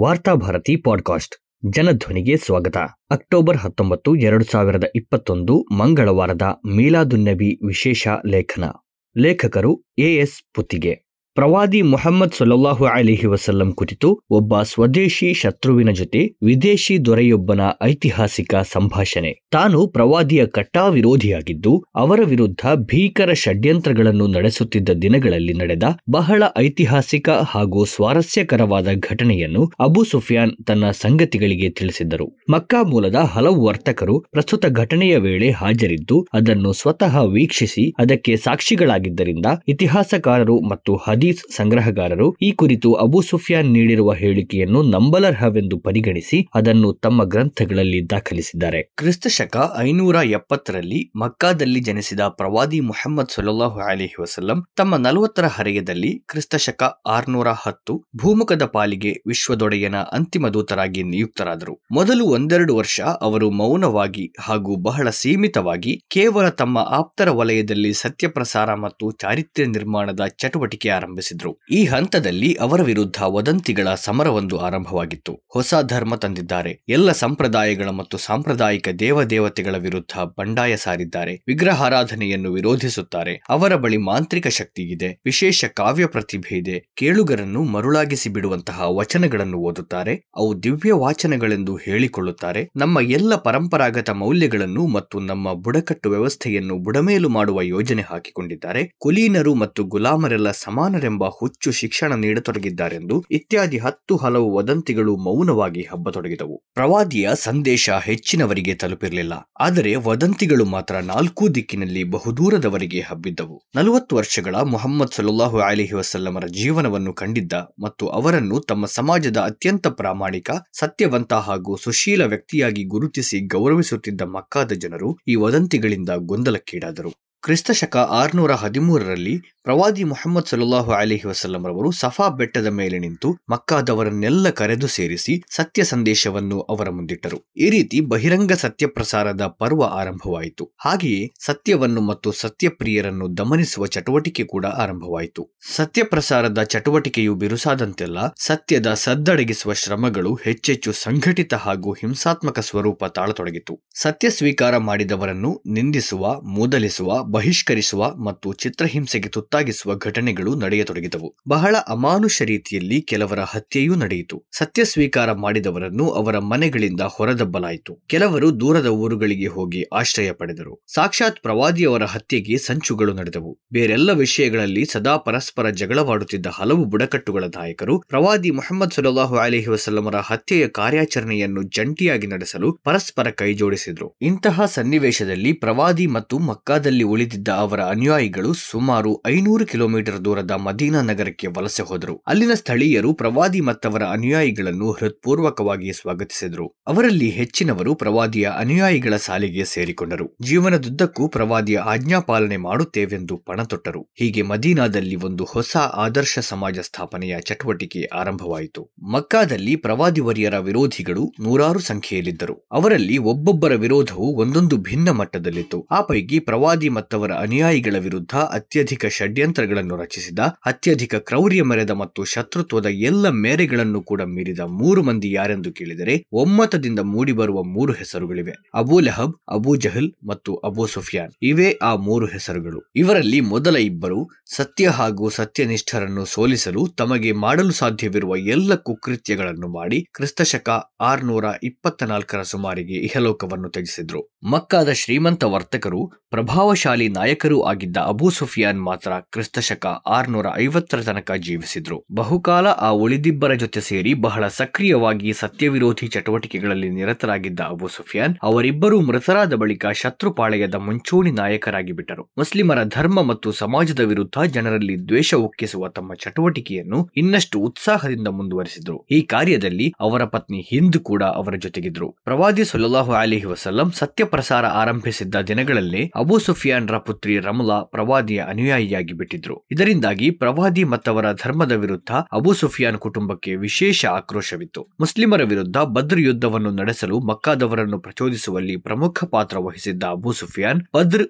Varthabharati podcast. ಜನಧ್ವನಿಗೆ ಸ್ವಾಗತ. October ಹತ್ತೊಂಬತ್ತು, ಎರಡು ಸಾವಿರದ ಇಪ್ಪತ್ತೊಂದು, ಮಂಗಳವಾರದ ಮೀಲಾದುನ್ನಬಿ ವಿಶೇಷ ಲೇಖನ. ಲೇಖಕರು ಎಎಸ್ ಪುತ್ತಿಗೆ. ಪ್ರವಾದಿ ಮೊಹಮ್ಮದ್ ಸೊಲ್ಲಾಹು ಅಲಿಹಿ ವಸಲ್ಲಂ ಕುರಿತು ಒಬ್ಬ ಸ್ವದೇಶಿ ಶತ್ರುವಿನ ಜೊತೆ ವಿದೇಶಿ ದೊರೆಯೊಬ್ಬನ ಐತಿಹಾಸಿಕ ಸಂಭಾಷಣೆ. ತಾನು ಪ್ರವಾದಿಯ ಕಟ್ಟಾ ವಿರೋಧಿಯಾಗಿದ್ದು ಅವರ ವಿರುದ್ಧ ಭೀಕರ ಷಡ್ಯಂತ್ರಗಳನ್ನು ನಡೆಸುತ್ತಿದ್ದ ದಿನಗಳಲ್ಲಿ ನಡೆದ ಬಹಳ ಐತಿಹಾಸಿಕ ಹಾಗೂ ಸ್ವಾರಸ್ಯಕರವಾದ ಘಟನೆಯನ್ನು ಅಬು ಸುಫಿಯಾನ್ ತನ್ನ ಸಂಗತಿಗಳಿಗೆ ತಿಳಿಸಿದ್ದರು. ಮಕ್ಕಾ ಮೂಲದ ಹಲವು ವರ್ತಕರು ಪ್ರಸ್ತುತ ಘಟನೆಯ ವೇಳೆ ಹಾಜರಿದ್ದು, ಅದನ್ನು ಸ್ವತಃ ವೀಕ್ಷಿಸಿ, ಅದಕ್ಕೆ ಸಾಕ್ಷಿಗಳಾಗಿದ್ದರಿಂದ ಇತಿಹಾಸಕಾರರು ಮತ್ತು ಹದೀಸ್ ಸಂಗ್ರಹಗಾರರು ಈ ಕುರಿತು ಅಬು ಸುಫಿಯಾನ್ ನೀಡಿರುವ ಹೇಳಿಕೆಯನ್ನು ನಂಬಲರ್ಹವೆಂದು ಪರಿಗಣಿಸಿ ಅದನ್ನು ತಮ್ಮ ಗ್ರಂಥಗಳಲ್ಲಿ ದಾಖಲಿಸಿದ್ದಾರೆ. ಕ್ರಿಸ್ತ ಶಕ ಐನೂರ ಎಪ್ಪತ್ತರಲ್ಲಿ ಮಕ್ಕಾದಲ್ಲಿ ಜನಿಸಿದ ಪ್ರವಾದಿ ಮುಹಮ್ಮದ್ ಸೊಲ್ಲಾಹು ಅಲಿಹಿ ವಸಲ್ಲಂ ತಮ್ಮ ನಲವತ್ತರ ಹರೆಯದಲ್ಲಿ ಕ್ರಿಸ್ತ ಶಕ ಆರ್ನೂರ ಹತ್ತು ಭೂಮುಖದ ಪಾಲಿಗೆ ವಿಶ್ವದೊಡೆಯನ ಅಂತಿಮ ದೂತರಾಗಿ ನಿಯುಕ್ತರಾದರು. ಮೊದಲು ಒಂದೆರಡು ವರ್ಷ ಅವರು ಮೌನವಾಗಿ ಹಾಗೂ ಬಹಳ ಸೀಮಿತವಾಗಿ ಕೇವಲ ತಮ್ಮ ಆಪ್ತರ ವಲಯದಲ್ಲಿ ಸತ್ಯ ಪ್ರಸಾರ ಮತ್ತು ಚಾರಿತ್ರ್ಯ ನಿರ್ಮಾಣದ ಚಟುವಟಿಕೆ ಆರಂಭಿಸಿದ್ರು ಈ ಹಂತದಲ್ಲಿ ಅವರ ವಿರುದ್ಧ ವದಂತಿಗಳ ಸಮರವೊಂದು ಆರಂಭವಾಗಿತ್ತು. ಹೊಸ ಧರ್ಮ ತಂದಿದ್ದಾರೆ. ಎಲ್ಲ ಸಂಪ್ರದಾಯಗಳ ಮತ್ತು ಸಾಂಪ್ರದಾಯಿಕ ದೇವದೇವತೆಗಳ ವಿರುದ್ಧ ಬಂಡಾಯ ಸಾರಿದ್ದಾರೆ. ವಿಗ್ರಹಾರಾಧನೆಯನ್ನು ವಿರೋಧಿಸುತ್ತಾರೆ. ಅವರ ಬಳಿ ಮಾಂತ್ರಿಕ ಶಕ್ತಿ ಇದೆ. ವಿಶೇಷ ಕಾವ್ಯ ಪ್ರತಿಭೆ ಇದೆ. ಕೇಳುಗರನ್ನು ಮರುಳಾಗಿಸಿ ಬಿಡುವಂತಹ ವಚನಗಳನ್ನು ಓದುತ್ತಾರೆ. ಅವು ದಿವ್ಯ ವಾಚನಗಳೆಂದು ಹೇಳಿಕೊಳ್ಳುತ್ತಾರೆ. ನಮ್ಮ ಎಲ್ಲ ಪರಂಪರಾಗತ ಮೌಲ್ಯಗಳನ್ನು ಮತ್ತು ನಮ್ಮ ಬುಡಕಟ್ಟು ವ್ಯವಸ್ಥೆಯನ್ನು ಬುಡಮೇಲು ಮಾಡುವ ಯೋಜನೆ ಹಾಕಿಕೊಂಡಿದ್ದಾರೆ. ಕುಲೀನರು ಮತ್ತು ಗುಲಾಮರೆಲ್ಲ ಸಮಾನರೆಂಬ ಹುಚ್ಚು ಶಿಕ್ಷಣ ನೀಡತೊಡಗಿದ್ದಾರೆಂದು ಇತ್ಯಾದಿ ಹತ್ತು ಹಲವು ವದಂತಿಗಳು ಮೌನವಾಗಿ ಹಬ್ಬತೊಡಗಿದವು. ಪ್ರವಾದಿಯ ಸಂದೇಶ ಹೆಚ್ಚಿನವರಿಗೆ ತಲುಪಿರಲಿಲ್ಲ. ಆದರೆ ವದಂತಿಗಳು ಮಾತ್ರ ನಾಲ್ಕೂ ದಿಕ್ಕಿನಲ್ಲಿ ಬಹುದೂರದವರೆಗೆ ಹಬ್ಬಿದ್ದವು. ನಲವತ್ತು ವರ್ಷಗಳ ಮೊಹಮ್ಮದ್ ಸಲುಲ್ಲಾಹು ಅಲಿಹಿ ವಸಲ್ಲಮರ ಜೀವನವನ್ನು ಕಂಡಿದ್ದ ಮತ್ತು ಅವರನ್ನು ತಮ್ಮ ಸಮಾಜದ ಅತ್ಯಂತ ಪ್ರಾಮಾಣಿಕ, ಸತ್ಯವಂತ ಹಾಗೂ ಸುಶೀಲ ವ್ಯಕ್ತಿಯಾಗಿ ಗುರುತಿಸಿ ಗೌರವಿಸುತ್ತಿದ್ದ ಮಕ್ಕಾದ ಜನರು ಈ ವದಂತಿಗಳಿಂದ ಗೊಂದಲಕ್ಕೀಡಾದರು. ಕ್ರಿಸ್ತಶಕ ಆರುನೂರ ಹದಿಮೂರರಲ್ಲಿ ಪ್ರವಾದಿ ಮುಹಮ್ಮದ್ ಸಲುಲ್ಲಾಹು ಅಲಿಹಿ ವಸಲ್ಲಂರವರು ಸಫಾ ಬೆಟ್ಟದ ಮೇಲೆ ನಿಂತು ಮಕ್ಕಾದವರನ್ನೆಲ್ಲ ಕರೆದು ಸೇರಿಸಿ ಸತ್ಯ ಸಂದೇಶವನ್ನು ಅವರ ಮುಂದಿಟ್ಟರು. ಈ ರೀತಿ ಬಹಿರಂಗ ಸತ್ಯ ಪ್ರಸಾರದ ಪರ್ವ ಆರಂಭವಾಯಿತು. ಹಾಗೆಯೇ ಸತ್ಯವನ್ನು ಮತ್ತು ಸತ್ಯಪ್ರಿಯರನ್ನು ದಮನಿಸುವ ಚಟುವಟಿಕೆ ಕೂಡ ಆರಂಭವಾಯಿತು. ಸತ್ಯ ಪ್ರಸಾರದ ಚಟುವಟಿಕೆಯು ಬಿರುಸಾದಂತೆಲ್ಲ ಸತ್ಯದ ಸದ್ದಡಗಿಸುವ ಶ್ರಮಗಳು ಹೆಚ್ಚೆಚ್ಚು ಸಂಘಟಿತ ಹಾಗೂ ಹಿಂಸಾತ್ಮಕ ಸ್ವರೂಪ ತಾಳತೊಡಗಿತು. ಸತ್ಯ ಸ್ವೀಕಾರ ಮಾಡಿದವರನ್ನು ನಿಂದಿಸುವ, ಮೂದಲಿಸುವ ಬಹಿಷ್ಕರಿಸುವ ಮತ್ತು ಚಿತ್ರಹಿಂಸೆಗೆ ತುತ್ತಾಗಿಸುವ ಘಟನೆಗಳು ನಡೆಯತೊಡಗಿದವು. ಬಹಳ ಅಮಾನುಷ ರೀತಿಯಲ್ಲಿ ಕೆಲವರ ಹತ್ಯೆಯೂ ನಡೆಯಿತು. ಸತ್ಯ ಸ್ವೀಕಾರ ಮಾಡಿದವರನ್ನು ಅವರ ಮನೆಗಳಿಂದ ಹೊರದಬ್ಬಲಾಯಿತು. ಕೆಲವರು ದೂರದ ಊರುಗಳಿಗೆ ಹೋಗಿ ಆಶ್ರಯ ಪಡೆದರು. ಸಾಕ್ಷಾತ್ ಪ್ರವಾದಿಯವರ ಹತ್ಯೆಗೆ ಸಂಚುಗಳು ನಡೆದವು. ಬೇರೆಲ್ಲ ವಿಷಯಗಳಲ್ಲಿ ಸದಾ ಪರಸ್ಪರ ಜಗಳವಾಡುತ್ತಿದ್ದ ಹಲವು ಬುಡಕಟ್ಟುಗಳ ನಾಯಕರು ಪ್ರವಾದಿ ಮೊಹಮ್ಮದ್ ಸುಲಲ್ಲಾಹು ಅಲಿಹಿ ವಸಲ್ಲಮರ ಹತ್ಯೆಯ ಕಾರ್ಯಾಚರಣೆಯನ್ನು ಜಂಟಿಯಾಗಿ ನಡೆಸಲು ಪರಸ್ಪರ ಕೈಜೋಡಿಸಿದರು. ಇಂತಹ ಸನ್ನಿವೇಶದಲ್ಲಿ ಪ್ರವಾದಿ ಮತ್ತು ಮಕ್ಕಾದಲ್ಲಿ ಉಳಿದಿದ್ದ ಅವರ ಅನುಯಾಯಿಗಳು ಸುಮಾರು ಐನೂರು ಕಿಲೋಮೀಟರ್ ದೂರದ ಮದೀನಾ ನಗರಕ್ಕೆ ವಲಸೆ ಹೋದರು. ಅಲ್ಲಿನ ಸ್ಥಳೀಯರು ಪ್ರವಾದಿ ಮತ್ತವರ ಅನುಯಾಯಿಗಳನ್ನು ಹೃತ್ಪೂರ್ವಕವಾಗಿ ಸ್ವಾಗತಿಸಿದರು. ಅವರಲ್ಲಿ ಹೆಚ್ಚಿನವರು ಪ್ರವಾದಿಯ ಅನುಯಾಯಿಗಳ ಸಾಲಿಗೆ ಸೇರಿಕೊಂಡರು. ಜೀವನದುದ್ದಕ್ಕೂ ಪ್ರವಾದಿಯ ಆಜ್ಞಾಪಾಲನೆ ಮಾಡುತ್ತೇವೆಂದು ಪಣತೊಟ್ಟರು. ಹೀಗೆ ಮದೀನಾದಲ್ಲಿ ಒಂದು ಹೊಸ ಆದರ್ಶ ಸಮಾಜ ಸ್ಥಾಪನೆಯ ಚಟುವಟಿಕೆ ಆರಂಭವಾಯಿತು. ಮಕ್ಕಾದಲ್ಲಿ ಪ್ರವಾದಿವರಿಯರ ವಿರೋಧಿಗಳು ನೂರಾರು ಸಂಖ್ಯೆಯಲ್ಲಿದ್ದರು. ಅವರಲ್ಲಿ ಒಬ್ಬೊಬ್ಬರ ವಿರೋಧವು ಒಂದೊಂದು ಭಿನ್ನ ಮಟ್ಟದಲ್ಲಿತ್ತು. ಆ ಪೈಕಿ ಪ್ರವಾದಿ ಮತ್ತವರ ಅನುಯಾಯಿಗಳ ವಿರುದ್ಧ ಅತ್ಯಧಿಕ ಷಡ್ಯಂತ್ರಗಳನ್ನು ರಚಿಸಿದ, ಅತ್ಯಧಿಕ ಕ್ರೌರ್ಯ ಮೆರೆದ ಮತ್ತು ಶತ್ರುತ್ವದ ಎಲ್ಲ ಮೇರೆಗಳನ್ನು ಕೂಡ ಮೀರಿದ ಮೂರು ಮಂದಿ ಯಾರೆಂದು ಕೇಳಿದರೆ ಒಮ್ಮತದಿಂದ ಮೂಡಿಬರುವ ಮೂರು ಹೆಸರುಗಳಿವೆ. ಅಬು ಲೆಹಬ್, ಅಬು ಜಹಲ್ ಮತ್ತು ಅಬು ಸುಫಿಯಾನ್. ಇವೇ ಆ ಮೂರು ಹೆಸರುಗಳು. ಇವರಲ್ಲಿ ಮೊದಲ ಇಬ್ಬರು ಸತ್ಯ ಹಾಗೂ ಸತ್ಯನಿಷ್ಠರನ್ನು ಸೋಲಿಸಲು ತಮಗೆ ಮಾಡಲು ಸಾಧ್ಯವಿರುವ ಎಲ್ಲ ಕುಕೃತ್ಯಗಳನ್ನು ಮಾಡಿ ಕ್ರಿಸ್ತಶಕ ಆರ್ನೂರ ಇಪ್ಪತ್ತ ನಾಲ್ಕರ ಸುಮಾರಿಗೆ ಇಹಲೋಕವನ್ನು ತ್ಯಜಿಸಿದ್ರು. ಮಕ್ಕಾದ ಶ್ರೀಮಂತ ವರ್ತಕರು ಪ್ರಭಾವಶಾಲಿ ನಾಯಕರೂ ಆಗಿದ್ದ ಅಬೂ ಸುಫಿಯಾನ್ ಮಾತ್ರ ಕ್ರಿಸ್ತಶಕ ಆರುನೂರ ಐವತ್ತರ ತನಕ ಜೀವಿಸಿದ್ರು. ಬಹುಕಾಲ ಆ ಉಳಿದಿಬ್ಬರ ಜೊತೆ ಸೇರಿ ಬಹಳ ಸಕ್ರಿಯವಾಗಿ ಸತ್ಯವಿರೋಧಿ ಚಟುವಟಿಕೆಗಳಲ್ಲಿ ನಿರತರಾಗಿದ್ದ ಅಬೂ ಸುಫಿಯಾನ್ ಅವರಿಬ್ಬರೂ ಮೃತರಾದ ಬಳಿಕ ಶತ್ರುಪಾಳೆಯದ ಮುಂಚೂಣಿ ನಾಯಕರಾಗಿ ಬಿಟ್ಟರು. ಮುಸ್ಲಿಮರ ಧರ್ಮ ಮತ್ತು ಸಮಾಜದ ವಿರುದ್ಧ ಜನರಲ್ಲಿ ದ್ವೇಷ ಒಕ್ಕಿಸುವ ತಮ್ಮ ಚಟುವಟಿಕೆಯನ್ನು ಇನ್ನಷ್ಟು ಉತ್ಸಾಹದಿಂದ ಮುಂದುವರಿಸಿದ್ರು. ಈ ಕಾರ್ಯದಲ್ಲಿ ಅವರ ಪತ್ನಿ ಹಿಂದ್ ಕೂಡ ಅವರ ಜೊತೆಗಿದ್ರು. ಪ್ರವಾದಿ ಸೊಲ್ಲಾಹು ಅಲಿಹಿ ವಸಲ್ಲಂ ಸತ್ಯ ಪ್ರಸಾರ ಆರಂಭಿಸಿದ್ದ ದಿನಗಳಲ್ಲೇ ಅಬೂ ಸುಫಿಯಾನ್ರ ಪುತ್ರಿ ರಮಲಾ ಪ್ರವಾದಿಯ ಅನುಯಾಯಿಯಾಗಿ ಬಿಟ್ಟಿದ್ರು. ಇದರಿಂದಾಗಿ ಪ್ರವಾದಿ ಮತ್ತವರ ಧರ್ಮದ ವಿರುದ್ಧ ಅಬು ಸುಫಿಯಾನ್ ಕುಟುಂಬಕ್ಕೆ ವಿಶೇಷ ಆಕ್ರೋಶವಿತ್ತು. ಮುಸ್ಲಿಮರ ವಿರುದ್ಧ ಬದ್ರ್ ಯುದ್ಧವನ್ನು ನಡೆಸಲು ಮಕ್ಕಾದವರನ್ನು ಪ್ರಚೋದಿಸುವಲ್ಲಿ ಪ್ರಮುಖ ಪಾತ್ರ ವಹಿಸಿದ್ದ ಅಬು ಸುಫಿಯಾನ್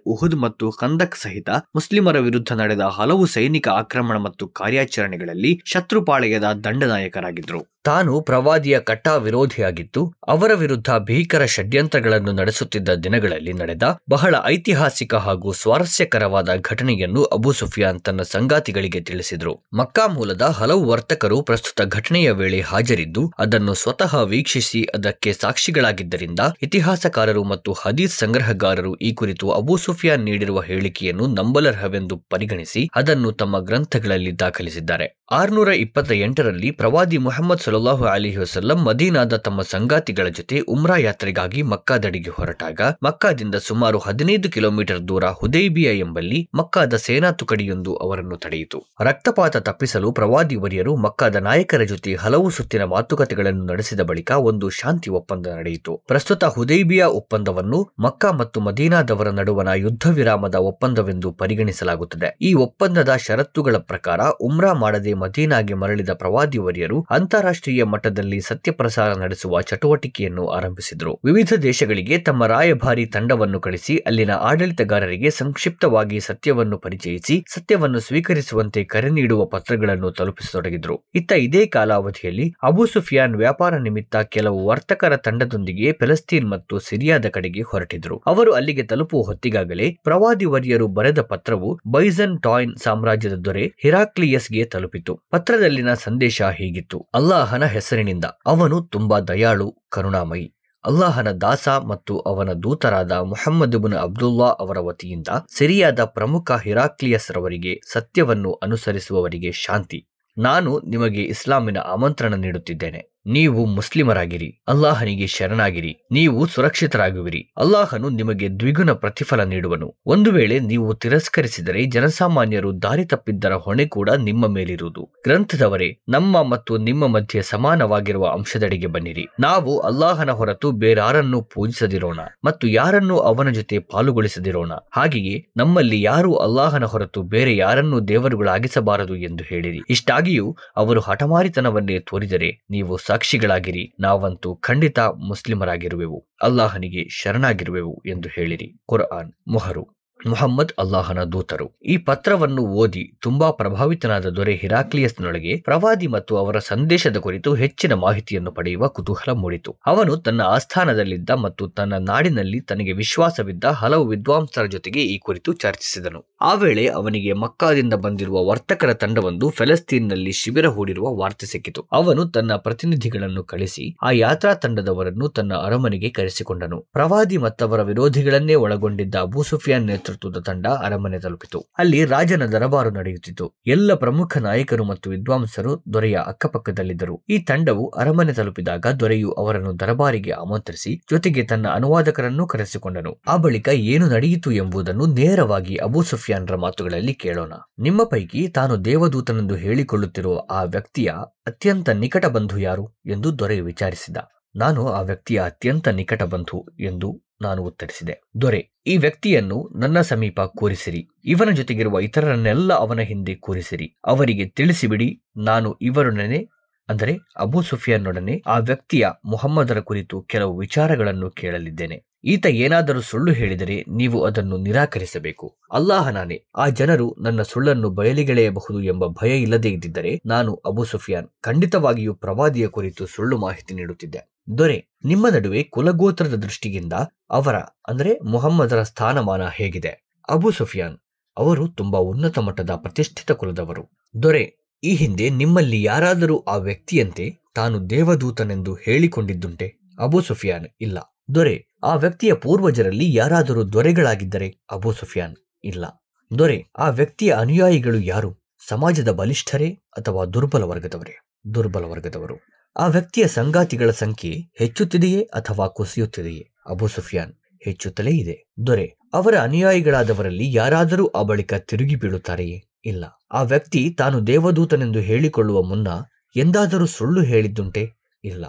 ಉಹುದ್ ಮತ್ತು ಕಂದಕ್ ಸಹಿತ ಮುಸ್ಲಿಮರ ವಿರುದ್ಧ ನಡೆದ ಹಲವು ಸೈನಿಕ ಆಕ್ರಮಣ ಮತ್ತು ಕಾರ್ಯಾಚರಣೆಗಳಲ್ಲಿ ಶತ್ರುಪಾಳೆಯದ ದಂಡನಾಯಕರಾಗಿದ್ದರು ತಾನು ಪ್ರವಾದಿಯ ಕಟ್ಟಾ ವಿರೋಧಿಯಾಗಿದ್ದು ಅವರ ವಿರುದ್ಧ ಭೀಕರ ಷಡ್ಯಂತ್ರಗಳನ್ನು ನಡೆಸುತ್ತಿದ್ದ ದಿನಗಳಲ್ಲಿ ನಡೆದ ಬಹಳ ಐತಿಹಾಸಿಕ ಹಾಗೂ ಸ್ವಾರಸ್ಯಕರವಾದ ಘಟನೆಯನ್ನು ಅಬು ಸುಫಿಯಾನ್ ತನ್ನ ಸಂಗಾತಿಗಳಿಗೆ ತಿಳಿಸಿದರು. ಮಕ್ಕಾ ಮೂಲದ ಹಲವು ವರ್ತಕರು ಪ್ರಸ್ತುತ ಘಟನೆಯ ವೇಳೆ ಹಾಜರಿದ್ದು, ಅದನ್ನು ಸ್ವತಃ ವೀಕ್ಷಿಸಿ ಅದಕ್ಕೆ ಸಾಕ್ಷಿಗಳಾಗಿದ್ದರಿಂದ ಇತಿಹಾಸಕಾರರು ಮತ್ತು ಹದೀಸ್ ಸಂಗ್ರಹಗಾರರು ಈ ಕುರಿತು ಅಬು ಸುಫಿಯಾನ್ ನೀಡಿರುವ ಹೇಳಿಕೆಯನ್ನು ನಂಬಲರ್ಹವೆಂದು ಪರಿಗಣಿಸಿ ಅದನ್ನು ತಮ್ಮ ಗ್ರಂಥಗಳಲ್ಲಿ ದಾಖಲಿಸಿದ್ದಾರೆ. ಆರುನೂರ ಇಪ್ಪತ್ತ ಎಂಟರಲ್ಲಿ ಪ್ರವಾದಿ ಮುಹಮ್ಮದ್ ಸುಲ್ಲಾಹು ಅಲಿಹಿ ವಸಲ್ಲಂ ಮದೀನಾದ ತಮ್ಮ ಸಂಗಾತಿಗಳ ಜೊತೆ ಉಮ್ರಾ ಯಾತ್ರೆಗಾಗಿ ಮಕ್ಕಾದಡಿಗೆ ಹೊರಟಾಗ ಮಕ್ಕಾದಿಂದ ಸುಮಾರು ಹದಿನೈದು ಕಿಲೋಮೀಟರ್ ದೂರ ಹುದೈಬಿಯಾ ಎಂಬಲ್ಲಿ ಮಕ್ಕಾದ ಸೇನಾ ತುಕಡಿಯೊಂದು ಅವರನ್ನು ತಡೆಯಿತು. ರಕ್ತಪಾತ ತಪ್ಪಿಸಲು ಪ್ರವಾದಿ ವರಿಯರು ಮಕ್ಕಾದ ನಾಯಕರ ಜೊತೆ ಹಲವು ಸುತ್ತಿನ ಮಾತುಕತೆಗಳನ್ನು ನಡೆಸಿದ ಬಳಿಕ ಒಂದು ಶಾಂತಿ ಒಪ್ಪಂದ ನಡೆಯಿತು. ಪ್ರಸ್ತುತ ಹುದೈಬಿಯಾ ಒಪ್ಪಂದವನ್ನು ಮಕ್ಕಾ ಮತ್ತು ಮದೀನಾದವರ ನಡುವಣ ಯುದ್ಧ ವಿರಾಮದ ಒಪ್ಪಂದವೆಂದು ಪರಿಗಣಿಸಲಾಗುತ್ತದೆ. ಈ ಒಪ್ಪಂದದ ಷರತ್ತುಗಳ ಪ್ರಕಾರ ಉಮ್ರಾ ಮಾಡದೆ ಮದೀನಾಗೆ ಮರಳಿದ ಪ್ರವಾದಿ ವರ್ಯರು ಅಂತಾರಾಷ್ಟ್ರೀಯ ಮಟ್ಟದಲ್ಲಿ ಸತ್ಯಪ್ರಸಾರ ನಡೆಸುವ ಚಟುವಟಿಕೆಯನ್ನು ಆರಂಭಿಸಿದರು. ವಿವಿಧ ದೇಶಗಳಿಗೆ ತಮ್ಮ ರಾಯಭಾರಿ ತಂಡವನ್ನು ಕಳಿಸಿ, ಅಲ್ಲಿನ ಆಡಳಿತಗಾರರಿಗೆ ಸಂಕ್ಷಿಪ್ತವಾಗಿ ಸತ್ಯವನ್ನು ಪರಿಚಯಿಸಿ, ಸತ್ಯವನ್ನು ಸ್ವೀಕರಿಸುವಂತೆ ಕರೆ ನೀಡುವ ಪತ್ರಗಳನ್ನು ತಲುಪಿಸತೊಡಗಿದ್ರು. ಇತ್ತ ಇದೇ ಕಾಲಾವಧಿಯಲ್ಲಿ ಅಬು ಸುಫಿಯಾನ್ ವ್ಯಾಪಾರ ನಿಮಿತ್ತ ಕೆಲವು ವರ್ತಕರ ತಂಡದೊಂದಿಗೆ ಫೆಲಸ್ತೀನ್ ಮತ್ತು ಸಿರಿಯಾದ ಕಡೆಗೆ ಹೊರಟಿದ್ರು ಅವರು ಅಲ್ಲಿಗೆ ತಲುಪುವ ಹೊತ್ತಿಗಾಗಲೇ ಪ್ರವಾದಿ ವರಿಯರು ಬರೆದ ಪತ್ರವು ಬೈಸನ್ ಟಾಯ್ನ್ ಸಾಮ್ರಾಜ್ಯದ ದೊರೆ ಹಿರಾಕ್ಲಿಯಸ್ಗೆ ತಲುಪಿತು. ಪತ್ರದಲ್ಲಿನ ಸಂದೇಶ ಹೀಗಿತ್ತು. ಅಲ್ಲಾಹನ ಹೆಸರಿನಿಂದ ಅವನು ತುಂಬಾ ದಯಾಳು, ಕರುಣಾಮಯಿ. ಅಲ್ಲಾಹನ ದಾಸ ಮತ್ತು ಅವನ ದೂತರಾದ ಮುಹಮ್ಮದ್ ಅಬ್ದುಲ್ಲಾ ಅವರ ವತಿಯಿಂದ ಸಿರಿಯಾದ ಪ್ರಮುಖ ಹಿರಾಕ್ಲಿಯಸ್ ರವರಿಗೆ ಸತ್ಯವನ್ನು ಅನುಸರಿಸುವವರಿಗೆ ಶಾಂತಿ. ನಾನು ನಿಮಗೆ ಇಸ್ಲಾಮಿನ ಆಮಂತ್ರಣ ನೀಡುತ್ತಿದ್ದೇನೆ. ನೀವು ಮುಸ್ಲಿಮರಾಗಿರಿ, ಅಲ್ಲಾಹನಿಗೆ ಶರಣಾಗಿರಿ, ನೀವು ಸುರಕ್ಷಿತರಾಗುವಿರಿ. ಅಲ್ಲಾಹನು ನಿಮಗೆ ದ್ವಿಗುಣ ಪ್ರತಿಫಲ ನೀಡುವನು. ಒಂದು ವೇಳೆ ನೀವು ತಿರಸ್ಕರಿಸಿದರೆ ಜನಸಾಮಾನ್ಯರು ದಾರಿ ತಪ್ಪಿದ್ದರ ಹೊಣೆ ಕೂಡ ನಿಮ್ಮ ಮೇಲಿರುವುದು. ಗ್ರಂಥದವರೇ, ನಮ್ಮ ಮತ್ತು ನಿಮ್ಮ ಮಧ್ಯೆ ಸಮಾನವಾಗಿರುವ ಅಂಶದಡೆಗೆ ಬನ್ನಿರಿ. ನಾವು ಅಲ್ಲಾಹನ ಹೊರತು ಬೇರಾರನ್ನು ಪೂಜಿಸದಿರೋಣ ಮತ್ತು ಯಾರನ್ನೂ ಅವನ ಜೊತೆ ಪಾಲುಗೊಳಿಸದಿರೋಣ. ಹಾಗೆಯೇ ನಮ್ಮಲ್ಲಿ ಯಾರು ಅಲ್ಲಾಹನ ಹೊರತು ಬೇರೆ ಯಾರನ್ನೂ ದೇವರುಗಳಾಗಿಸಬಾರದು ಎಂದು ಹೇಳಿರಿ. ಇಷ್ಟಾಗಿಯೂ ಅವರು ಹಠಮಾರಿತನವನ್ನೇ ತೋರಿದರೆ ನೀವು ಸಾಕ್ಷಿಗಳಾಗಿರಿ. ನಾವಂತೂ ಖಂಡಿತ ಮುಸ್ಲಿಮರಾಗಿರುವೆವು. ಅಲ್ಲಾಹನಿಗೆ ಶರಣಾಗಿರುವೆವು ಎಂದು ಹೇಳಿರಿ. ಕುರ್ಆನ್ ಮೊಹರು. ಮುಹಮ್ಮದ್ ಅಲ್ಲಾಹನ ದೂತರು. ಈ ಪತ್ರವನ್ನು ಓದಿ ತುಂಬಾ ಪ್ರಭಾವಿತನಾದ ದೊರೆ ಹಿರಾಕ್ಲಿಯಸ್ನೊಳಗೆ ಪ್ರವಾದಿ ಮತ್ತು ಅವರ ಸಂದೇಶದ ಕುರಿತು ಹೆಚ್ಚಿನ ಮಾಹಿತಿಯನ್ನು ಪಡೆಯುವ ಕುತೂಹಲ ಮೂಡಿತು. ಅವನು ತನ್ನ ಆಸ್ಥಾನದಲ್ಲಿದ್ದ ಮತ್ತು ತನ್ನ ನಾಡಿನಲ್ಲಿ ತನಗೆ ವಿಶ್ವಾಸವಿದ್ದ ಹಲವು ವಿದ್ವಾಂಸರ ಜೊತೆಗೆ ಈ ಕುರಿತು ಚರ್ಚಿಸಿದನು. ಆ ವೇಳೆ ಅವನಿಗೆ ಮಕ್ಕಾದಿಂದ ಬಂದಿರುವ ವರ್ತಕರ ತಂಡವೊಂದು ಫೆಲಸ್ತೀನ್ನಲ್ಲಿ ಶಿಬಿರ ಹೂಡಿರುವ ವಾರ್ತೆ ಸಿಕ್ಕಿತು. ಅವನು ತನ್ನ ಪ್ರತಿನಿಧಿಗಳನ್ನು ಕಳಿಸಿ ಆ ಯಾತ್ರಾ ತಂಡದವರನ್ನು ತನ್ನ ಅರಮನೆಗೆ ಕರೆಸಿಕೊಂಡನು. ಪ್ರವಾದಿ ಮತ್ತವರ ವಿರೋಧಿಗಳನ್ನೇ ಒಳಗೊಂಡಿದ್ದ ಅಬೂಸುಫಿಯಾನ್ ನೇತೃತ್ವದ ತಂಡ ಅರಮನೆ ತಲುಪಿತು. ಅಲ್ಲಿ ರಾಜನ ದರಬಾರು ನಡೆಯುತ್ತಿತ್ತು. ಎಲ್ಲ ಪ್ರಮುಖ ನಾಯಕರು ಮತ್ತು ವಿದ್ವಾಂಸರು ದೊರೆಯ ಅಕ್ಕಪಕ್ಕದಲ್ಲಿದ್ದರು. ಈ ತಂಡವು ಅರಮನೆ ತಲುಪಿದಾಗ ದೊರೆಯು ಅವರನ್ನು ದರಬಾರಿಗೆ ಆಮಂತ್ರಿಸಿ ಜೊತೆಗೆ ತನ್ನ ಅನುವಾದಕರನ್ನು ಕರೆಸಿಕೊಂಡನು. ಆ ಬಳಿಕ ಏನು ನಡೆಯಿತು ಎಂಬುದನ್ನು ನೇರವಾಗಿ ಅಬೂ ಸುಫಿಯಾನ್ರ ಮಾತುಗಳಲ್ಲಿ ಕೇಳೋಣ. ನಿಮ್ಮ ಪೈಕಿ ತಾನು ದೇವದೂತನೆಂದು ಹೇಳಿಕೊಳ್ಳುತ್ತಿರುವ ಆ ವ್ಯಕ್ತಿಯ ಅತ್ಯಂತ ನಿಕಟ ಬಂಧು ಯಾರು? ಎಂದು ದೊರೆಯು ವಿಚಾರಿಸಿದ. ನಾನು ಆ ವ್ಯಕ್ತಿಯ ಅತ್ಯಂತ ನಿಕಟ ಬಂಧು ಎಂದು ನಾನು ಉತ್ತರಿಸಿದೆ. ದೊರೆ, ಈ ವ್ಯಕ್ತಿಯನ್ನು ನನ್ನ ಸಮೀಪ ಕೂರಿಸಿರಿ. ಇವನ ಜೊತೆಗಿರುವ ಇತರರನ್ನೆಲ್ಲ ಅವನ ಹಿಂದೆ ಕೂರಿಸಿರಿ. ಅವರಿಗೆ ತಿಳಿಸಿಬಿಡಿ, ನಾನು ಇವರೊಡನೆ, ಅಂದರೆ ಅಬು ಸುಫಿಯಾನ್ನೊಡನೆ ಆ ವ್ಯಕ್ತಿಯ ಮೊಹಮ್ಮದರ ಕುರಿತು ಕೆಲವು ವಿಚಾರಗಳನ್ನು ಕೇಳಲಿದ್ದೇನೆ. ಈತ ಏನಾದರೂ ಸುಳ್ಳು ಹೇಳಿದರೆ ನೀವು ಅದನ್ನು ನಿರಾಕರಿಸಬೇಕು. ಅಲ್ಲಾಹನಾನೆ ಆ ಜನರು ನನ್ನ ಸುಳ್ಳನ್ನು ಬಯಲಿಗೆಳೆಯಬಹುದು ಎಂಬ ಭಯ ಇಲ್ಲದೇ ಇದ್ದಿದ್ದರೆ ನಾನು ಅಬು ಸುಫಿಯಾನ್ ಖಂಡಿತವಾಗಿಯೂ ಪ್ರವಾದಿಯ ಕುರಿತು ಸುಳ್ಳು ಮಾಹಿತಿ ನೀಡುತ್ತಿದ್ದೆ. ದೊರೆ, ನಿಮ್ಮ ನಡುವೆ ಕುಲಗೋತ್ರದ ದೃಷ್ಟಿಯಿಂದ ಅವರ, ಅಂದರೆ ಮೊಹಮ್ಮದರ ಸ್ಥಾನಮಾನ ಹೇಗಿದೆ? ಅಬು ಸುಫಿಯಾನ್, ಅವರು ತುಂಬಾ ಉನ್ನತ ಮಟ್ಟದ ಪ್ರತಿಷ್ಠಿತ ಕುಲದವರು. ದೊರೆ, ಈ ಹಿಂದೆ ನಿಮ್ಮಲ್ಲಿ ಯಾರಾದರೂ ಆ ವ್ಯಕ್ತಿಯಂತೆ ತಾನು ದೇವದೂತನೆಂದು ಹೇಳಿಕೊಂಡಿದ್ದುಂಟೆ? ಅಬು ಸುಫಿಯಾನ್, ಇಲ್ಲ. ದೊರೆ, ಆ ವ್ಯಕ್ತಿಯ ಪೂರ್ವಜರಲ್ಲಿ ಯಾರಾದರೂ ದೊರೆಗಳಾಗಿದ್ದರೆ ಅಬು ಸುಫಿಯಾನ್, ಇಲ್ಲ. ದೊರೆ, ಆ ವ್ಯಕ್ತಿಯ ಅನುಯಾಯಿಗಳು ಯಾರು? ಸಮಾಜದ ಬಲಿಷ್ಠರೇ ಅಥವಾ ದುರ್ಬಲ ವರ್ಗದವರೇ? ದುರ್ಬಲ ವರ್ಗದವರು. ಆ ವ್ಯಕ್ತಿಯ ಸಂಗಾತಿಗಳ ಸಂಖ್ಯೆ ಹೆಚ್ಚುತ್ತಿದೆಯೇ ಅಥವಾ ಕುಸಿಯುತ್ತಿದೆಯೇ? ಅಬು ಸುಫಿಯಾನ್, ಹೆಚ್ಚುತ್ತಲೇ ಇದೆ. ದೊರೆ, ಅವರ ಅನುಯಾಯಿಗಳಾದವರಲ್ಲಿ ಯಾರಾದರೂ ಆ ಬಳಿಕ ತಿರುಗಿ ಬೀಳುತ್ತಾರೆಯೇ? ಇಲ್ಲ. ಆ ವ್ಯಕ್ತಿ ತಾನು ದೇವದೂತನೆಂದು ಹೇಳಿಕೊಳ್ಳುವ ಮುನ್ನ ಎಂದಾದರೂ ಸುಳ್ಳು ಹೇಳಿದ್ದುಂಟೆ? ಇಲ್ಲ.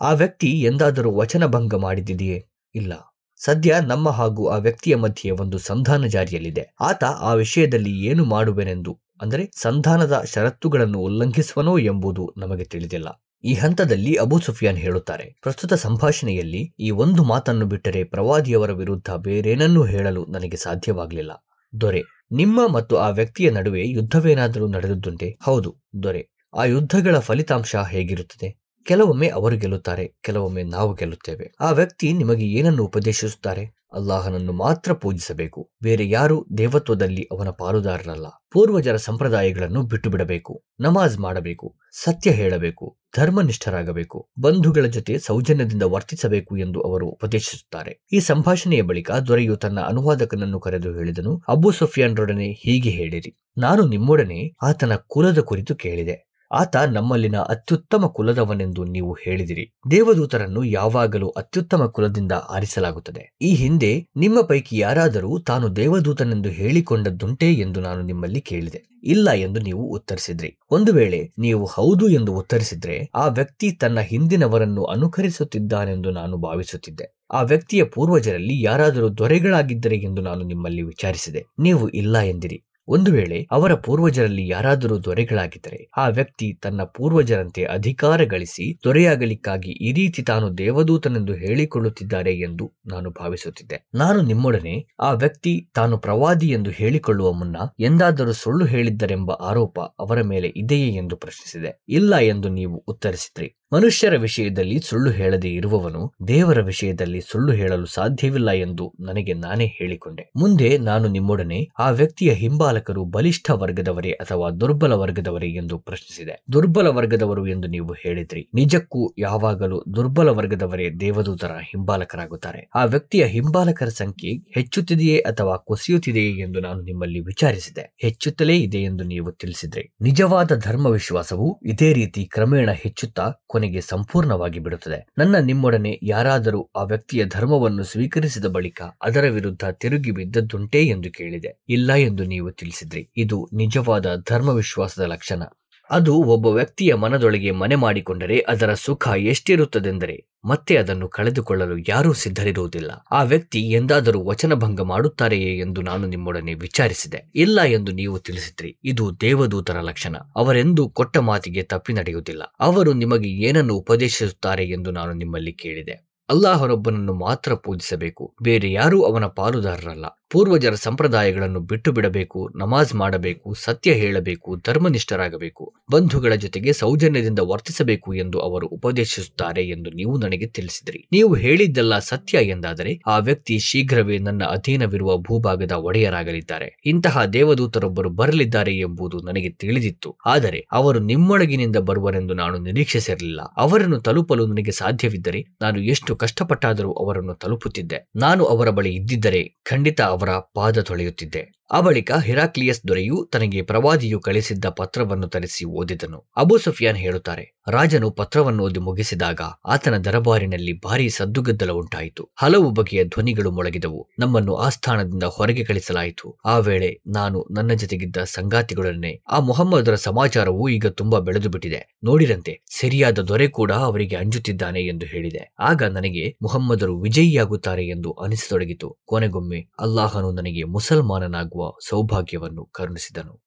ಆ ವ್ಯಕ್ತಿ ಎಂದಾದರೂ ವಚನಭಂಗ ಮಾಡಿದಿದೆಯೇ ಇಲ್ಲ. ಸದ್ಯ ನಮ್ಮ ಹಾಗೂ ಆ ವ್ಯಕ್ತಿಯ ಮಧ್ಯೆ ಒಂದು ಸಂಧಾನ ಜಾರಿಯಲ್ಲಿದೆ. ಆತ ಆ ವಿಷಯದಲ್ಲಿ ಏನು ಮಾಡುವೆನೆಂದು, ಅಂದರೆ ಸಂಧಾನದ ಷರತ್ತುಗಳನ್ನು ಉಲ್ಲಂಘಿಸುವನೋ ಎಂಬುದು ನಮಗೆ ತಿಳಿದಿಲ್ಲ. ಈ ಹಂತದಲ್ಲಿ ಅಬು ಸುಫಿಯಾನ್ ಹೇಳುತ್ತಾರೆ, ಪ್ರಸ್ತುತ ಸಂಭಾಷಣೆಯಲ್ಲಿ ಈ ಒಂದು ಮಾತನ್ನು ಬಿಟ್ಟರೆ ಪ್ರವಾದಿಯವರ ವಿರುದ್ಧ ಬೇರೇನನ್ನೂ ಹೇಳಲು ನನಗೆ ಸಾಧ್ಯವಾಗಲಿಲ್ಲ. ದೊರೆ, ನಿಮ್ಮ ಮತ್ತು ಆ ವ್ಯಕ್ತಿಯ ನಡುವೆ ಯುದ್ಧವೇನಾದರೂ ನಡೆದುದುಂಟೆ ಹೌದು, ದೊರೆ, ಆ ಯುದ್ಧಗಳ ಫಲಿತಾಂಶ ಹೇಗಿರುತ್ತದೆ? ಕೆಲವೊಮ್ಮೆ ಅವರು ಗೆಲ್ಲುತ್ತಾರೆ, ಕೆಲವೊಮ್ಮೆ ನಾವು ಗೆಲ್ಲುತ್ತೇವೆ. ಆ ವ್ಯಕ್ತಿ ನಿಮಗೆ ಏನನ್ನು ಉಪದೇಶಿಸುತ್ತಾರೆ? ಅಲ್ಲಾಹನನ್ನು ಮಾತ್ರ ಪೂಜಿಸಬೇಕು. ಬೇರೆ ಯಾರು ದೇವತ್ವದಲ್ಲಿ ಅವನ ಪಾಲುದಾರರಲ್ಲ ಪೂರ್ವಜರ ಸಂಪ್ರದಾಯಗಳನ್ನು ಬಿಟ್ಟು ಬಿಡಬೇಕು ನಮಾಜ್ ಮಾಡಬೇಕು, ಸತ್ಯ ಹೇಳಬೇಕು, ಧರ್ಮನಿಷ್ಠರಾಗಬೇಕು, ಬಂಧುಗಳ ಜೊತೆ ಸೌಜನ್ಯದಿಂದ ವರ್ತಿಸಬೇಕು ಎಂದು ಅವರು ಉಪದೇಶಿಸುತ್ತಾರೆ. ಈ ಸಂಭಾಷಣೆಯ ಬಳಿಕ ದೊರೆಯು ತನ್ನ ಅನುವಾದಕನನ್ನು ಕರೆದು ಹೇಳಿದನು, ಅಬು ಸುಫಿಯಾನ್ರೊಡನೆ ಹೀಗೆ ಹೇಳಿರಿ. ನಾನು ನಿಮ್ಮೊಡನೆ ಆತನ ಕುಲದ ಕುರಿತು ಕೇಳಿದೆ. ಆತ ನಮ್ಮಲ್ಲಿನ ಅತ್ಯುತ್ತಮ ಕುಲದವನೆಂದು ನೀವು ಹೇಳಿದಿರಿ. ದೇವದೂತರನ್ನು ಯಾವಾಗಲೂ ಅತ್ಯುತ್ತಮ ಕುಲದಿಂದ ಆರಿಸಲಾಗುತ್ತದೆ. ಈ ಹಿಂದೆ ನಿಮ್ಮ ಪೈಕಿ ಯಾರಾದರೂ ತಾನು ದೇವದೂತನೆಂದು ಹೇಳಿಕೊಂಡದ್ದುಂಟೇ ಎಂದು ನಾನು ನಿಮ್ಮಲ್ಲಿ ಕೇಳಿದೆ. ಇಲ್ಲ ಎಂದು ನೀವು ಉತ್ತರಿಸಿದ್ರಿ. ಒಂದು ವೇಳೆ ನೀವು ಹೌದು ಎಂದು ಉತ್ತರಿಸಿದ್ರೆ ಆ ವ್ಯಕ್ತಿ ತನ್ನ ಹಿಂದಿನವರನ್ನು ಅನುಕರಿಸುತ್ತಿದ್ದಾನೆಂದು ನಾನು ಭಾವಿಸುತ್ತಿದ್ದೆ. ಆ ವ್ಯಕ್ತಿಯ ಪೂರ್ವಜರಲ್ಲಿ ಯಾರಾದರೂ ದೊರೆಗಳಾಗಿದ್ದರೆ ಎಂದು ನಾನು ನಿಮ್ಮಲ್ಲಿ ವಿಚಾರಿಸಿದೆ. ನೀವು ಇಲ್ಲ ಎಂದಿರಿ. ಒಂದು ವೇಳೆ ಅವರ ಪೂರ್ವಜರಲ್ಲಿ ಯಾರಾದರೂ ದೊರೆಗಳಾಗಿದ್ದರೆ, ಆ ವ್ಯಕ್ತಿ ತನ್ನ ಪೂರ್ವಜರಂತೆ ಅಧಿಕಾರ ಗಳಿಸಿ ದೊರೆಯಾಗಲಿಕ್ಕಾಗಿ ಈ ರೀತಿ ತಾನು ದೇವದೂತನೆಂದು ಹೇಳಿಕೊಳ್ಳುತ್ತಿದ್ದಾರೆ ಎಂದು ನಾನು ಭಾವಿಸುತ್ತಿದ್ದೆ. ನಾನು ನಿಮ್ಮೊಡನೆ ಆ ವ್ಯಕ್ತಿ ತಾನು ಪ್ರವಾದಿ ಎಂದು ಹೇಳಿಕೊಳ್ಳುವ ಮುನ್ನ ಎಂದಾದರೂ ಸುಳ್ಳು ಹೇಳಿದ್ದರೆಂಬ ಆರೋಪ ಅವರ ಮೇಲೆ ಇದೆಯೇ ಎಂದು ಪ್ರಶ್ನಿಸಿದೆ. ಇಲ್ಲ ಎಂದು ನೀವು ಉತ್ತರಿಸಿದ್ರಿ. ಮನುಷ್ಯರ ವಿಷಯದಲ್ಲಿ ಸುಳ್ಳು ಹೇಳದೆ ಇರುವವನು ದೇವರ ವಿಷಯದಲ್ಲಿ ಸುಳ್ಳು ಹೇಳಲು ಸಾಧ್ಯವಿಲ್ಲ ಎಂದು ನನಗೆ ನಾನೇ ಹೇಳಿಕೊಂಡೆ. ಮುಂದೆ ನಾನು ನಿಮ್ಮೊಡನೆ ಆ ವ್ಯಕ್ತಿಯ ಹಿಂಬಾಲಕರು ಬಲಿಷ್ಠ ವರ್ಗದವರೇ ಅಥವಾ ದುರ್ಬಲ ವರ್ಗದವರೇ ಎಂದು ಪ್ರಶ್ನಿಸಿದೆ. ದುರ್ಬಲ ವರ್ಗದವರು ಎಂದು ನೀವು ಹೇಳಿದ್ರಿ. ನಿಜಕ್ಕೂ ಯಾವಾಗಲೂ ದುರ್ಬಲ ವರ್ಗದವರೇ ದೇವದೂತರ ಹಿಂಬಾಲಕರಾಗುತ್ತಾರೆ. ಆ ವ್ಯಕ್ತಿಯ ಹಿಂಬಾಲಕರ ಸಂಖ್ಯೆ ಹೆಚ್ಚುತ್ತಿದೆಯೇ ಅಥವಾ ಕುಸಿಯುತ್ತಿದೆಯೇ ಎಂದು ನಾನು ನಿಮ್ಮಲ್ಲಿ ವಿಚಾರಿಸಿದೆ. ಹೆಚ್ಚುತ್ತಲೇ ಇದೆ ಎಂದು ನೀವು ತಿಳಿಸಿದ್ರಿ. ನಿಜವಾದ ಧರ್ಮ ವಿಶ್ವಾಸವು ಇದೇ ರೀತಿ ಕ್ರಮೇಣ ಹೆಚ್ಚುತ್ತಾ ಕೊನೆಗೆ ಸಂಪೂರ್ಣವಾಗಿ ಬಿಡುತ್ತದೆ. ನನ್ನ ನಿಮ್ಮೊಡನೆ ಯಾರಾದರೂ ಆ ವ್ಯಕ್ತಿಯ ಧರ್ಮವನ್ನು ಸ್ವೀಕರಿಸಿದ ಬಳಿಕ ಅದರ ವಿರುದ್ಧ ತಿರುಗಿ ಬಿದ್ದದ್ದುಂಟೇ ಎಂದು ಕೇಳಿದೆ. ಇಲ್ಲ ಎಂದು ನೀವು ತಿಳಿಸಿದ್ರಿ. ಇದು ನಿಜವಾದ ಧರ್ಮ ವಿಶ್ವಾಸದ ಲಕ್ಷಣ. ಅದು ಒಬ್ಬ ವ್ಯಕ್ತಿಯ ಮನದೊಳಗೆ ಮನೆ ಮಾಡಿಕೊಂಡರೆ ಅದರ ಸುಖ ಎಷ್ಟಿರುತ್ತದೆಂದರೆ ಮತ್ತೆ ಅದನ್ನು ಕಳೆದುಕೊಳ್ಳಲು ಯಾರೂ ಸಿದ್ಧರಿರುವುದಿಲ್ಲ. ಆ ವ್ಯಕ್ತಿ ಎಂದಾದರೂ ವಚನಭಂಗ ಮಾಡುತ್ತಾರೆಯೇ ಎಂದು ನಾನು ನಿಮ್ಮೊಡನೆ ವಿಚಾರಿಸಿದೆ. ಇಲ್ಲ ಎಂದು ನೀವು ತಿಳಿಸಿದ್ರಿ. ಇದು ದೇವದೂತರ ಲಕ್ಷಣ. ಅವರೆಂದು ಕೊಟ್ಟ ಮಾತಿಗೆ ತಪ್ಪಿ ನಡೆಯುವುದಿಲ್ಲ. ಅವರು ನಿಮಗೆ ಏನನ್ನು ಉಪದೇಶಿಸುತ್ತಾರೆ ಎಂದು ನಾನು ನಿಮ್ಮಲ್ಲಿ ಕೇಳಿದೆ. ಅಲ್ಲಾಹನೊಬ್ಬನನ್ನು ಮಾತ್ರ ಪೂಜಿಸಬೇಕು. ಬೇರೆ ಯಾರೂ ಅವನ ಪಾಲುದಾರರಲ್ಲ. ಪೂರ್ವಜರ ಸಂಪ್ರದಾಯಗಳನ್ನು ಬಿಟ್ಟು ಬಿಡಬೇಕು, ನಮಾಜ್ ಮಾಡಬೇಕು, ಸತ್ಯ ಹೇಳಬೇಕು, ಧರ್ಮನಿಷ್ಠರಾಗಬೇಕು, ಬಂಧುಗಳ ಜೊತೆಗೆ ಸೌಜನ್ಯದಿಂದ ವರ್ತಿಸಬೇಕು ಎಂದು ಅವರು ಉಪದೇಶಿಸುತ್ತಾರೆ ಎಂದು ನೀವು ನನಗೆ ತಿಳಿಸಿದ್ರಿ. ನೀವು ಹೇಳಿದ್ದೆಲ್ಲ ಸತ್ಯ ಎಂದಾದರೆ ಆ ವ್ಯಕ್ತಿ ಶೀಘ್ರವೇ ನನ್ನ ಅಧೀನವಿರುವ ಭೂಭಾಗದ ಒಡೆಯರಾಗಲಿದ್ದಾರೆ. ಇಂತಹ ದೇವದೂತರೊಬ್ಬರು ಬರಲಿದ್ದಾರೆ ಎಂಬುದು ನನಗೆ ತಿಳಿದಿತ್ತು. ಆದರೆ ಅವರು ನಿಮ್ಮೊಳಗಿನಿಂದ ಬರುವರೆಂದು ನಾನು ನಿರೀಕ್ಷಿಸಿರಲಿಲ್ಲ. ಅವರನ್ನು ತಲುಪಲು ನನಗೆ ಸಾಧ್ಯವಿದ್ದರೆ ನಾನು ಎಷ್ಟು ಕಷ್ಟಪಟ್ಟಾದರೂ ಅವರನ್ನು ತಲುಪುತ್ತಿದ್ದೆ. ನಾನು ಅವರ ಬಳಿ ಇದ್ದಿದ್ದರೆ ಖಂಡಿತ ಅವರ ಪಾದ ತೊಳೆಯುತ್ತಿದ್ದೆ. ಆ ಬಳಿಕ ಹಿರಾಕ್ಲಿಯಸ್ ದೊರೆಯು ತನಗೆ ಪ್ರವಾದಿಯು ಕಳಿಸಿದ್ದ ಪತ್ರವನ್ನು ತರಿಸಿ ಓದಿದನು. ಅಬು ಸುಫಿಯಾನ್ ಹೇಳುತ್ತಾರೆ, ರಾಜನು ಪತ್ರವನ್ನು ಓದಿ ಮುಗಿಸಿದಾಗ ಆತನ ದರಬಾರಿನಲ್ಲಿ ಭಾರೀ ಸದ್ದುಗದ್ದಲ ಉಂಟಾಯಿತು. ಹಲವು ಬಗೆಯ ಧ್ವನಿಗಳು ಮೊಳಗಿದವು. ನಮ್ಮನ್ನು ಆ ಸ್ಥಾನದಿಂದ ಹೊರಗೆ ಕಳಿಸಲಾಯಿತು. ಆ ವೇಳೆ ನಾನು ನನ್ನ ಜೊತೆಗಿದ್ದ ಸಂಗಾತಿಗಳನ್ನೇ, ಆ ಮೊಹಮ್ಮದರ ಸಮಾಚಾರವು ಈಗ ತುಂಬಾ ಬೆಳೆದು ಬಿಟ್ಟಿದೆ ನೋಡಿರಂತೆ, ಸರಿಯಾದ ದೊರೆ ಕೂಡ ಅವರಿಗೆ ಅಂಜುತ್ತಿದ್ದಾನೆ ಎಂದು ಹೇಳಿದೆ. ಆಗ ನನಗೆ ಮೊಹಮ್ಮದರು ವಿಜಯಿಯಾಗುತ್ತಾರೆ ಎಂದು ಅನಿಸತೊಡಗಿತು. ಕೊನೆಗೊಮ್ಮೆ ಅಲ್ಲಾಹನು ನನಗೆ ಮುಸಲ್ಮಾನನಾಗುವ ಸೌಭಾಗ್ಯವನ್ನು ಕರುಣಿಸಿದನು.